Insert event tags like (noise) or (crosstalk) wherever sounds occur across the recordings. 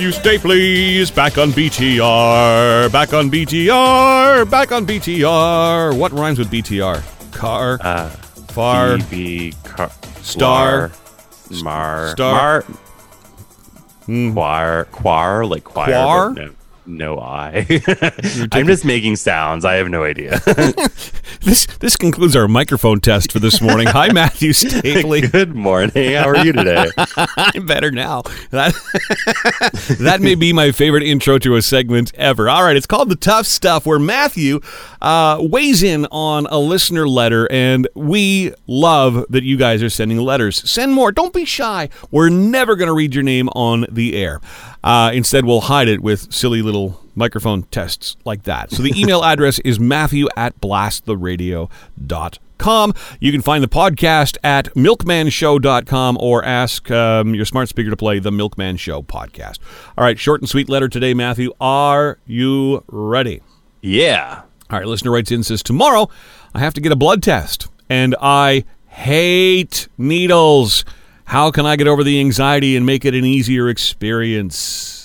Matthew please. back on BTR. Back on BTR. Back on BTR. What rhymes with BTR? Car. Uh, far. B, car, Star. Mar. Star. Mar. Choir. Choir. Like choir. No, no I. (laughs) I'm just making sounds. I have no idea. (laughs) This this concludes our microphone test for this morning. Hi, (laughs) Matthew Stapley. Good morning. How are you today? I'm better now. That, that may be my favorite intro to a segment ever. All right, it's called The Tough Stuff, where Matthew uh, weighs in on a listener letter, and we love that you guys are sending letters. Send more. Don't be shy. We're never going to read your name on the air. Uh, instead, we'll hide it with silly little microphone tests like that. So the email address is matthew at blasttheradio.com. You can find the podcast at milkmanshow.com or ask um, your smart speaker to play the Milkman Show podcast. All right, short and sweet letter today, Matthew. Are you ready? Yeah. All right, listener writes in says, Tomorrow I have to get a blood test, and I hate needles. How can I get over the anxiety and make it an easier experience?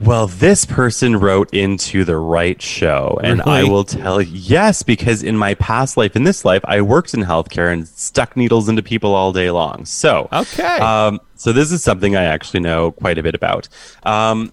Well, this person wrote into the right show, and I will tell you yes, because in my past life, in this life, I worked in healthcare and stuck needles into people all day long. So, Okay. um, so this is something I actually know quite a bit about. Um,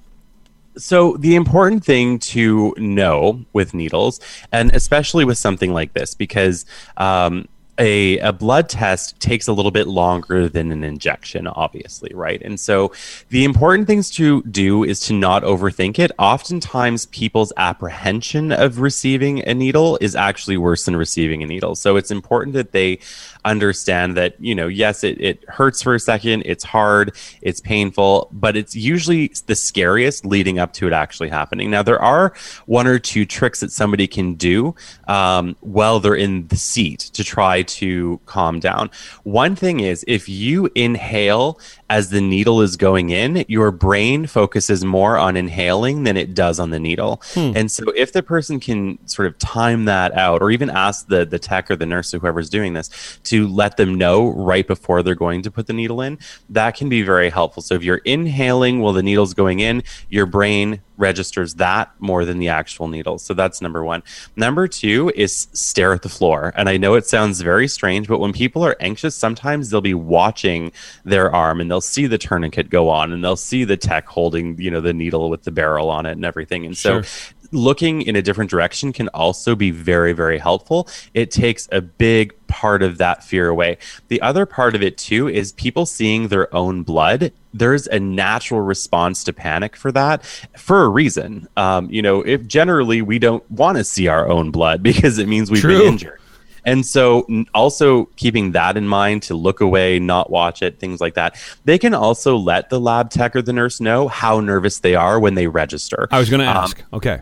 so the important thing to know with needles, and especially with something like this, because um, a, a blood test takes a little bit longer than an injection, obviously, right? And so the important things to do is to not overthink it. Oftentimes, people's apprehension of receiving a needle is actually worse than receiving a needle. So it's important that they understand that, you know, yes, it, it hurts for a second, it's hard, it's painful, but it's usually the scariest leading up to it actually happening. Now, there are one or two tricks that somebody can do um, while they're in the seat to try to calm down. One thing is if you inhale as the needle is going in, your brain focuses more on inhaling than it does on the needle. Hmm. And so if the person can sort of time that out or even ask the the tech or the nurse or whoever's doing this to let them know right before they're going to put the needle in, that can be very helpful. So if you're inhaling while the needle's going in, your brain registers that more than the actual needle. So that's number one. Number two is stare at the floor. And I know it sounds very strange, but when people are anxious, sometimes they'll be watching their arm and they'll see the tourniquet go on and they'll see the tech holding, you know, the needle with the barrel on it and everything. And so Sure. looking in a different direction can also be very very helpful it takes a big part of that fear away the other part of it too is people seeing their own blood there's a natural response to panic for that for a reason um, you know if generally we don't want to see our own blood (laughs) because it means we've True. been injured and so, also keeping that in mind to look away, not watch it, things like that. They can also let the lab tech or the nurse know how nervous they are when they register I was going to Um, ask. okay.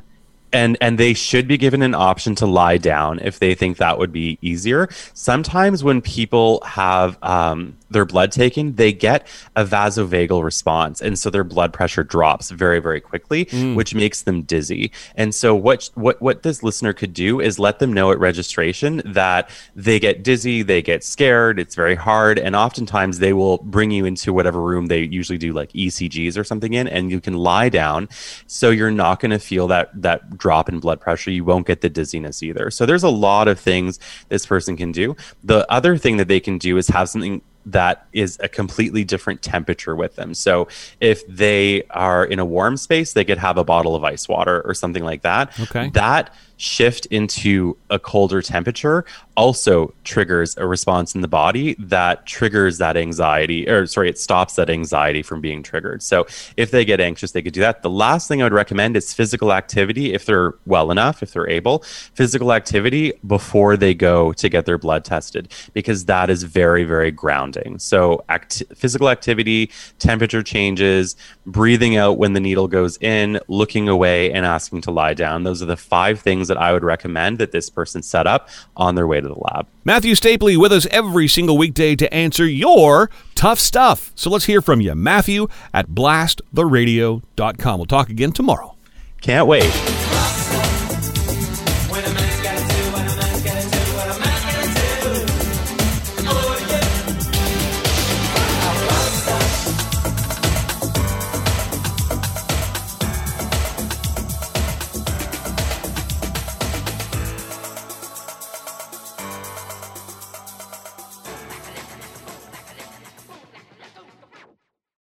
and and they should be given an option to lie down if they think that would be easier. Sometimes when people have um, their blood taken, they get a vasovagal response, and so their blood pressure drops very very quickly, mm. which makes them dizzy. And so what what what this listener could do is let them know at registration that they get dizzy, they get scared, it's very hard, and oftentimes they will bring you into whatever room they usually do like ECGs or something in, and you can lie down, so you're not going to feel that that drop in blood pressure. You won't get the dizziness either. So there's a lot of things this person can do. The other thing that they can do is have something that is a completely different temperature with them. So if they are in a warm space, they could have a bottle of ice water or something like that. Okay. That shift into a colder temperature also triggers a response in the body that triggers that anxiety or sorry it stops that anxiety from being triggered so if they get anxious they could do that the last thing i would recommend is physical activity if they're well enough if they're able physical activity before they go to get their blood tested because that is very very grounding so act- physical activity temperature changes breathing out when the needle goes in looking away and asking to lie down those are the five things that i would recommend that this person set up on their way to the lab Matthew Stapley with us every single weekday to answer your tough stuff. So let's hear from you. Matthew at blasttheradio.com. We'll talk again tomorrow. can't wait